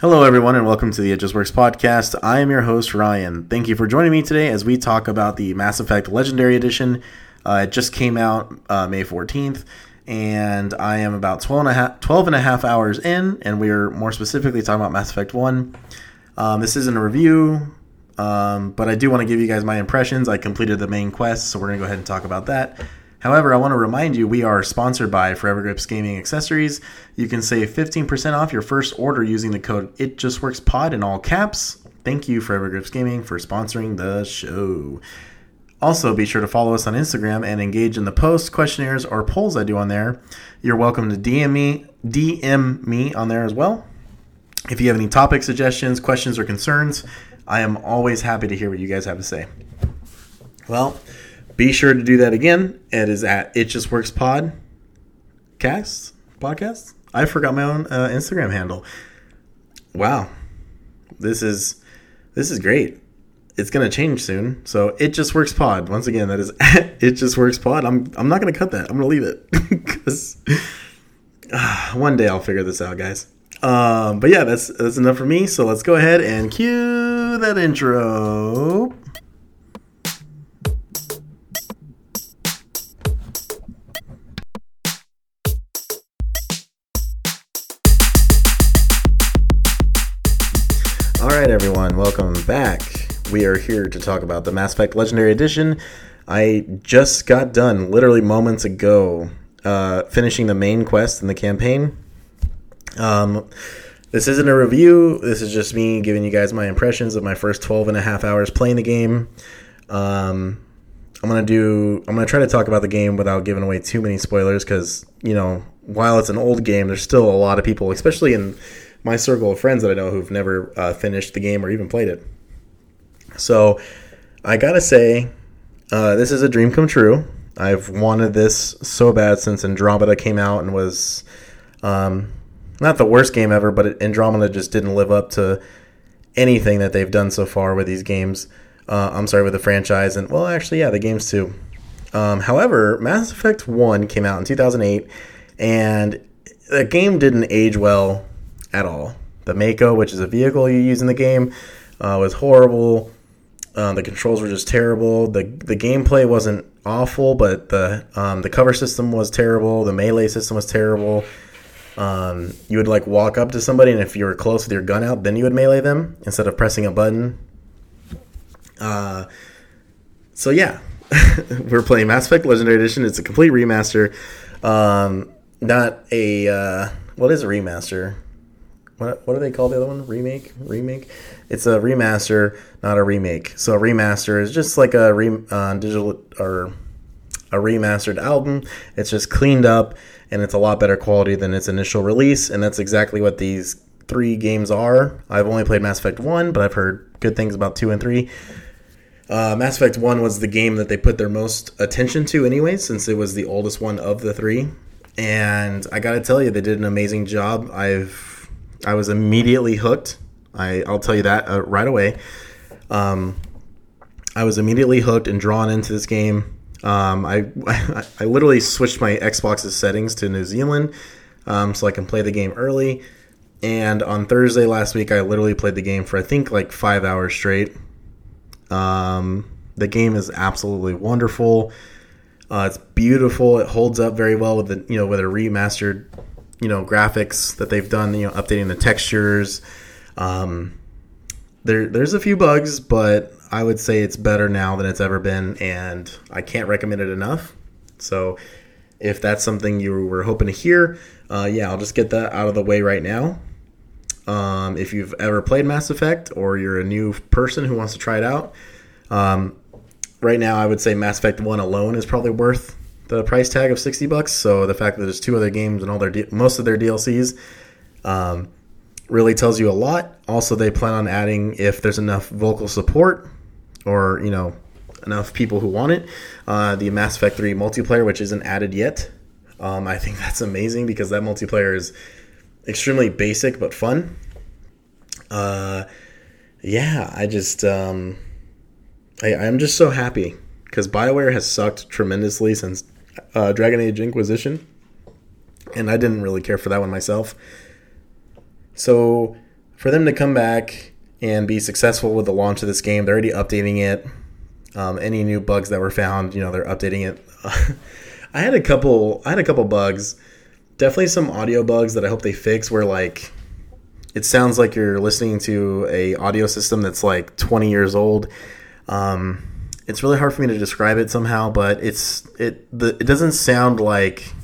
Hello, everyone, and welcome to the It Just Works podcast. I am your host, Ryan. Thank you for joining me today as we talk about the Mass Effect Legendary Edition. Uh, it just came out uh, May 14th, and I am about 12 and, a half, 12 and a half hours in, and we are more specifically talking about Mass Effect 1. Um, this isn't a review, um, but I do want to give you guys my impressions. I completed the main quest, so we're going to go ahead and talk about that. However, I want to remind you we are sponsored by Forever Grips Gaming Accessories. You can save 15% off your first order using the code ItJustWorksPod in all caps. Thank you, Forever Grips Gaming, for sponsoring the show. Also, be sure to follow us on Instagram and engage in the posts, questionnaires, or polls I do on there. You're welcome to DM me, DM me on there as well. If you have any topic suggestions, questions, or concerns, I am always happy to hear what you guys have to say. Well, be sure to do that again. It is at It Just Works Pod cast podcast. I forgot my own uh, Instagram handle. Wow, this is this is great. It's gonna change soon. So it just works pod. Once again, that is it just works pod. I'm I'm not gonna cut that. I'm gonna leave it because uh, one day I'll figure this out, guys. Um, but yeah, that's that's enough for me. So let's go ahead and cue that intro. All right, everyone, welcome back. We are here to talk about the Mass Effect Legendary Edition. I just got done, literally moments ago, uh, finishing the main quest in the campaign. Um, this isn't a review. This is just me giving you guys my impressions of my first 12 and a half hours playing the game. Um, I'm gonna do. I'm gonna try to talk about the game without giving away too many spoilers because you know, while it's an old game, there's still a lot of people, especially in my circle of friends that I know who've never uh, finished the game or even played it. So I gotta say, uh, this is a dream come true. I've wanted this so bad since Andromeda came out and was um, not the worst game ever, but Andromeda just didn't live up to anything that they've done so far with these games. Uh, I'm sorry, with the franchise, and well, actually, yeah, the games too. Um, however, Mass Effect 1 came out in 2008, and the game didn't age well at all. The Mako, which is a vehicle you use in the game, uh, was horrible. Um, the controls were just terrible. the The gameplay wasn't awful, but the um, the cover system was terrible. The melee system was terrible. Um, you would like walk up to somebody, and if you were close with your gun out, then you would melee them instead of pressing a button. Uh, so yeah, we're playing Mass Effect Legendary Edition. It's a complete remaster. Um, not a uh, what is a remaster? What what do they call the other one? Remake? Remake? It's a remaster, not a remake. So a remaster is just like a re, uh, digital or a remastered album. It's just cleaned up and it's a lot better quality than its initial release, and that's exactly what these three games are. I've only played Mass Effect 1, but I've heard good things about 2 and 3. Uh, Mass Effect 1 was the game that they put their most attention to anyway, since it was the oldest one of the three. And I gotta tell you, they did an amazing job. I've I was immediately hooked. I, I'll tell you that uh, right away. Um, I was immediately hooked and drawn into this game. Um, I, I, I literally switched my Xbox's settings to New Zealand um, so I can play the game early. And on Thursday last week, I literally played the game for I think like five hours straight. Um, the game is absolutely wonderful. Uh, it's beautiful. It holds up very well with the you know with a remastered you know graphics that they've done. You know, updating the textures. Um, there there's a few bugs, but I would say it's better now than it's ever been, and I can't recommend it enough. So, if that's something you were hoping to hear, uh, yeah, I'll just get that out of the way right now. Um, if you've ever played Mass Effect or you're a new person who wants to try it out, um, right now I would say Mass Effect One alone is probably worth the price tag of sixty bucks. So the fact that there's two other games and all their most of their DLCs um, really tells you a lot. Also, they plan on adding if there's enough vocal support or you know enough people who want it, uh, the Mass Effect Three multiplayer, which isn't added yet. Um, I think that's amazing because that multiplayer is extremely basic but fun. Uh, yeah, I just um, I, I'm just so happy because Bioware has sucked tremendously since uh, Dragon Age Inquisition, and I didn't really care for that one myself. So for them to come back and be successful with the launch of this game, they're already updating it. Um, any new bugs that were found, you know, they're updating it. I had a couple. I had a couple bugs. Definitely some audio bugs that I hope they fix. Where like, it sounds like you're listening to a audio system that's like 20 years old. Um, it's really hard for me to describe it somehow, but it's it the it doesn't sound like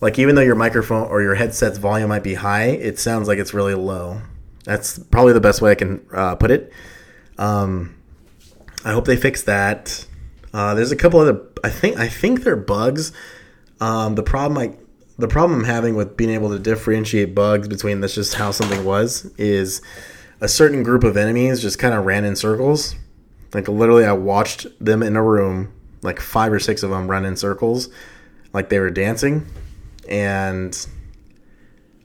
like even though your microphone or your headset's volume might be high, it sounds like it's really low. That's probably the best way I can uh, put it. Um, I hope they fix that. Uh, there's a couple other. I think I think they're bugs. Um, the problem I the problem I'm having with being able to differentiate bugs between that's just how something was is a certain group of enemies just kind of ran in circles. Like literally, I watched them in a room, like five or six of them run in circles, like they were dancing, and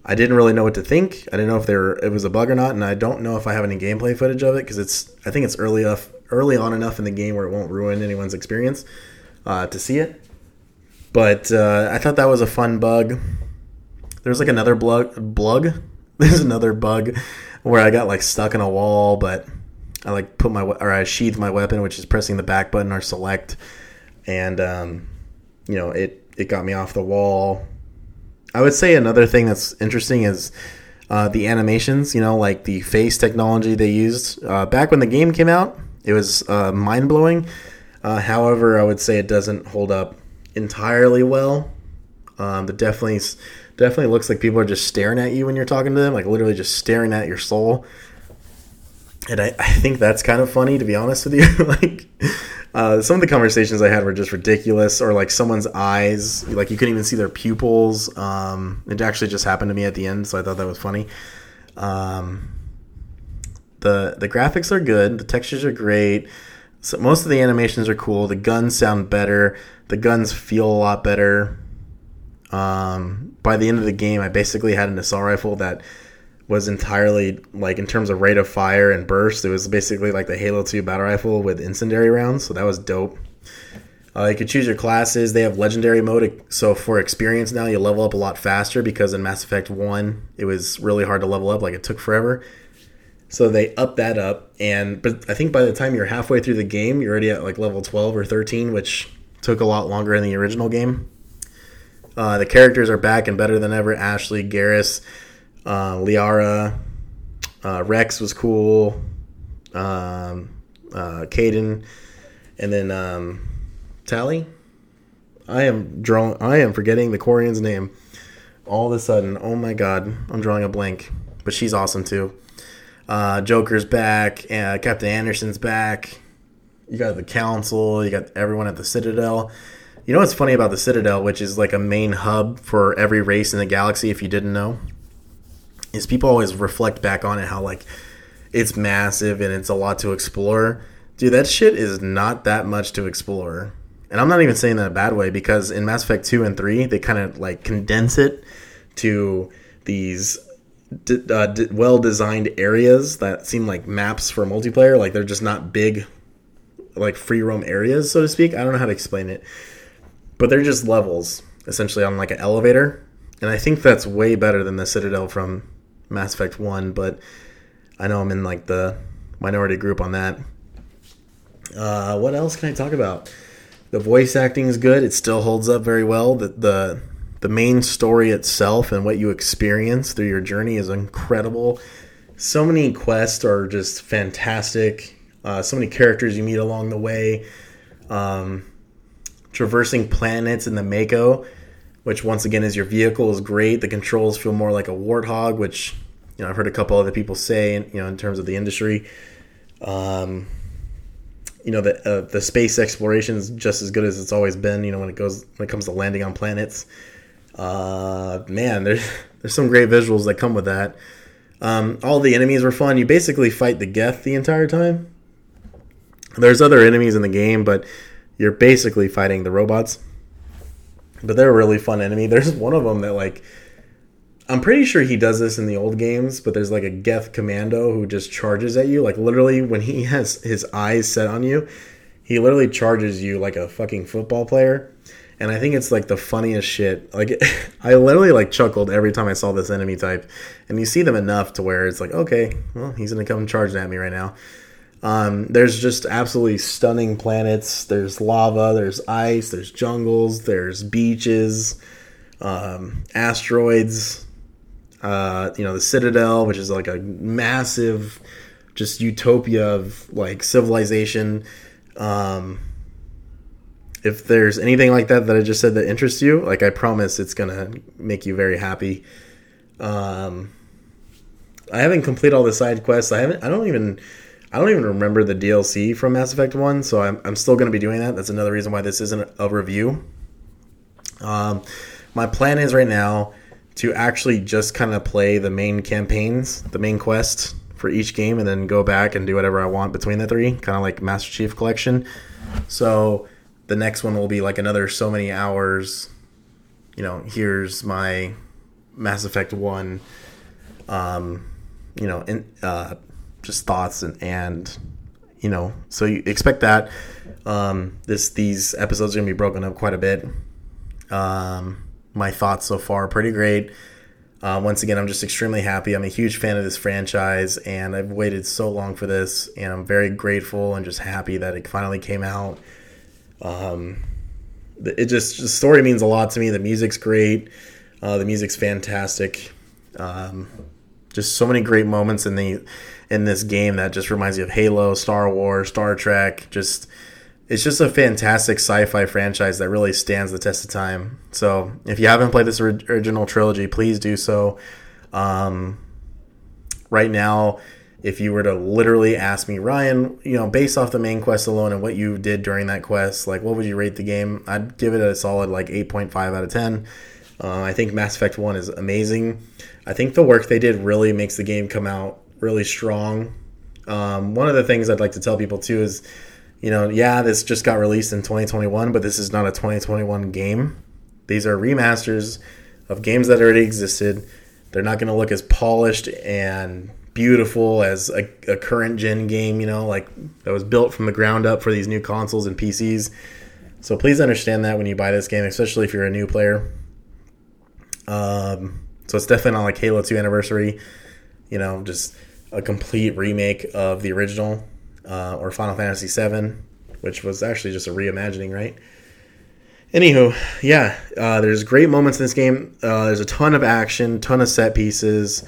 I didn't really know what to think. I didn't know if there it was a bug or not, and I don't know if I have any gameplay footage of it because it's I think it's early enough early on enough in the game where it won't ruin anyone's experience uh, to see it. But uh, I thought that was a fun bug. There's like another bug. Blug. There's another bug where I got like stuck in a wall, but I like put my or I sheathed my weapon, which is pressing the back button or select, and um, you know it it got me off the wall I would say another thing that's interesting is uh, the animations. You know, like the face technology they used uh, back when the game came out. It was uh, mind blowing. Uh, however, I would say it doesn't hold up entirely well. Um, it definitely definitely looks like people are just staring at you when you're talking to them, like literally just staring at your soul. And I, I think that's kind of funny to be honest with you. like uh, some of the conversations I had were just ridiculous, or like someone's eyes, like you couldn't even see their pupils. Um, it actually just happened to me at the end, so I thought that was funny. Um, the the graphics are good, the textures are great. So most of the animations are cool. The guns sound better. The guns feel a lot better. Um, by the end of the game, I basically had an assault rifle that was entirely like in terms of rate of fire and burst. It was basically like the Halo 2 battle rifle with incendiary rounds, so that was dope. Uh, you could choose your classes. They have legendary mode, so for experience now you level up a lot faster because in Mass Effect One it was really hard to level up, like it took forever. So they up that up, and but I think by the time you're halfway through the game, you're already at like level 12 or 13, which took a lot longer in the original game. Uh, the characters are back and better than ever. Ashley, Garrus, uh, Liara, uh, Wrex was cool. Um, uh, Kaidan, and then um, Tali. I am drawing. I am forgetting the Quarian's name. All of a sudden, oh my god, I'm drawing a blank. But she's awesome too. Uh, Joker's back. Uh, Captain Anderson's back. You got the Council. You got everyone at the Citadel. You know what's funny about the Citadel, which is like a main hub for every race in the galaxy, if you didn't know? Is people always reflect back on it how like it's massive and it's a lot to explore. Dude, that shit is not that much to explore. And I'm not even saying that in a bad way because in Mass Effect 2 and 3, they kind of like condense it to these d- uh, d- well designed areas that seem like maps for multiplayer. Like they're just not big, like free roam areas, so to speak. I don't know how to explain it. But they're just levels, essentially, on like an elevator. And I think that's way better than the Citadel from Mass Effect 1, but I know I'm in like the minority group on that. Uh, what else can I talk about? The voice acting is good. It still holds up very well. The, the the main story itself and what you experience through your journey is incredible. So many quests are just fantastic. Uh, so many characters you meet along the way. Um, traversing planets in the Mako which once again is your vehicle is great. The controls feel more like a Warthog, which you know I've heard a couple other people say. You know, in terms of the industry, um, you know the uh, the space exploration is just as good as it's always been. You know, when it goes when it comes to landing on planets. Uh, man, there's there's some great visuals that come with that. Um, all the enemies were fun. You basically fight the Geth the entire time. There's other enemies in the game, but you're basically fighting the robots but they're a really fun enemy. There's one of them that like I'm pretty sure he does this in the old games, but there's like a Geth commando who just charges at you. Like literally when he has his eyes set on you, he literally charges you like a fucking football player. and I think it's like the funniest shit. Like I literally like chuckled every time I saw this enemy type, and you see them enough to where it's like, okay, well, he's gonna come charging at me right now. Um, there's just absolutely stunning planets. There's lava, there's ice, there's jungles, there's beaches, um, asteroids. Uh, you know, the Citadel, which is like a massive, just utopia of like civilization. Um, if there's anything like that that I just said that interests you, like I promise it's gonna make you very happy. Um, I haven't completed all the side quests. I haven't. I don't even. I don't even remember the DLC from Mass Effect One, so I'm, I'm still going to be doing that. That's another reason why this isn't a review. Um, my plan is right now to actually just kind of play the main campaigns, the main quest for each game, and then go back and do whatever I want between the three, kind of like Master Chief Collection. So the next one will be like another so many hours. You know, here's my Mass Effect One. Um, you know, in, uh, just thoughts and and you know, so you expect that. Um, this these episodes are gonna be broken up quite a bit. Um, my thoughts so far are pretty great. Uh, once again, I'm just extremely happy. I'm a huge fan of this franchise, and I've waited so long for this, and I'm very grateful and just happy that it finally came out. Um, it just the story means a lot to me. The music's great. Uh, the music's fantastic. Um, just so many great moments in the in this game that just reminds you of Halo, Star Wars, Star Trek. Just it's just a fantastic sci-fi franchise that really stands the test of time. So if you haven't played this original trilogy, please do so. Um, right now, if you were to literally ask me, Ryan, you know, based off the main quest alone and what you did during that quest, like what would you rate the game? I'd give it a solid like 8.5 out of 10. Uh, I think Mass Effect 1 is amazing. I think the work they did really makes the game come out really strong. Um, one of the things I'd like to tell people too is, you know, yeah, this just got released in 2021, but this is not a 2021 game. These are remasters of games that already existed. They're not going to look as polished and beautiful as a, a, current gen game, you know, like that was built from the ground up for these new consoles and PCs. So please understand that when you buy this game, especially if you're a new player. Um, so it's definitely not like Halo 2 Anniversary, you know, just a complete remake of the original, uh, or Final Fantasy 7, which was actually just a reimagining, right? Anywho, yeah, uh, there's great moments in this game. Uh, there's a ton of action, ton of set pieces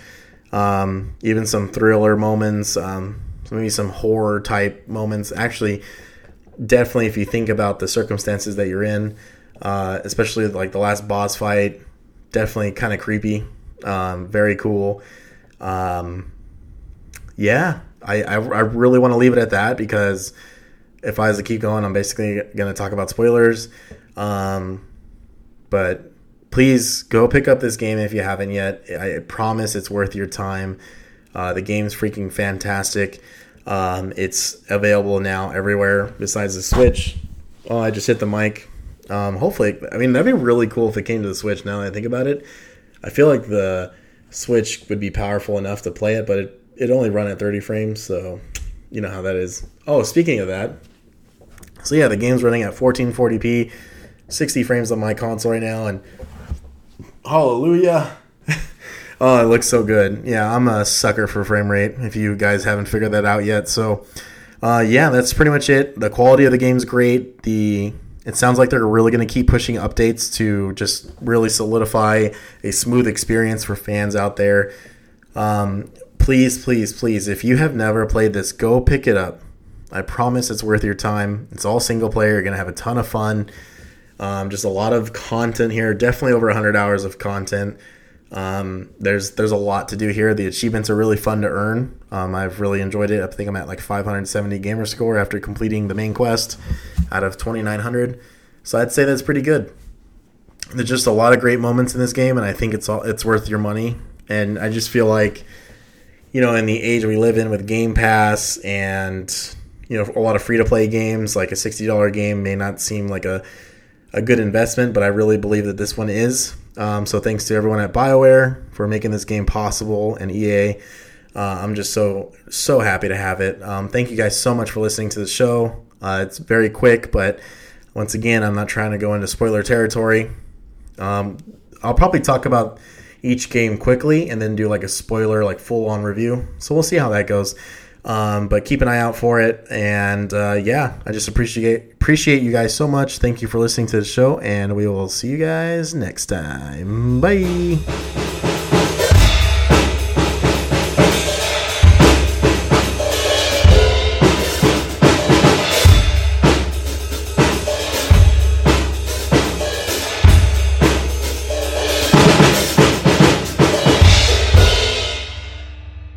um, even some thriller moments, um, maybe some horror type moments. Actually, definitely if you think about the circumstances that you're in, uh, especially like the last boss fight, definitely kind of creepy, um, very cool. Um, yeah, I, I, I really want to leave it at that because if I was to keep going, I'm basically going to talk about spoilers. Um, but please go pick up this game if you haven't yet. I promise it's worth your time. Uh, the game's freaking fantastic. Um, it's available now everywhere besides the Switch. Oh, I just hit the mic. Um, hopefully, I mean that'd be really cool if it came to the Switch. Now that I think about it, I feel like the Switch would be powerful enough to play it, but it it only run at 30 frames, so you know how that is. Oh, speaking of that, so yeah, the game's running at 1440p, 60 frames on my console right now, and Hallelujah. oh, it looks so good. Yeah, I'm a sucker for frame rate if you guys haven't figured that out yet. So, uh, yeah, that's pretty much it. The quality of the game's great. The it sounds like they're really going to keep pushing updates to just really solidify a smooth experience for fans out there. Um, please, please, please, if you have never played this, go pick it up. I promise it's worth your time. It's all single player. You're going to have a ton of fun. Um, just a lot of content here. Definitely over 100 hours of content. Um, there's there's a lot to do here. The achievements are really fun to earn. Um, I've really enjoyed it. I think I'm at like 570 gamer score after completing the main quest out of 2900. So I'd say that's pretty good. There's just a lot of great moments in this game, and I think it's all it's worth your money. And I just feel like, you know, in the age we live in with Game Pass and you know a lot of free to play games, like a $60 game may not seem like a a good investment, but I really believe that this one is. Um, so thanks to everyone at BioWare for making this game possible and EA. Uh, I'm just so so happy to have it. Um, thank you guys so much for listening to the show. Uh, it's very quick, but Once again, I'm not trying to go into spoiler territory. Um, I'll probably talk about each game quickly and then do like a spoiler, like full on review. So we'll see how that goes. Um, but keep an eye out for it. And uh, yeah, I just appreciate appreciate you guys so much. Thank you for listening to the show, and we will see you guys next time. Bye.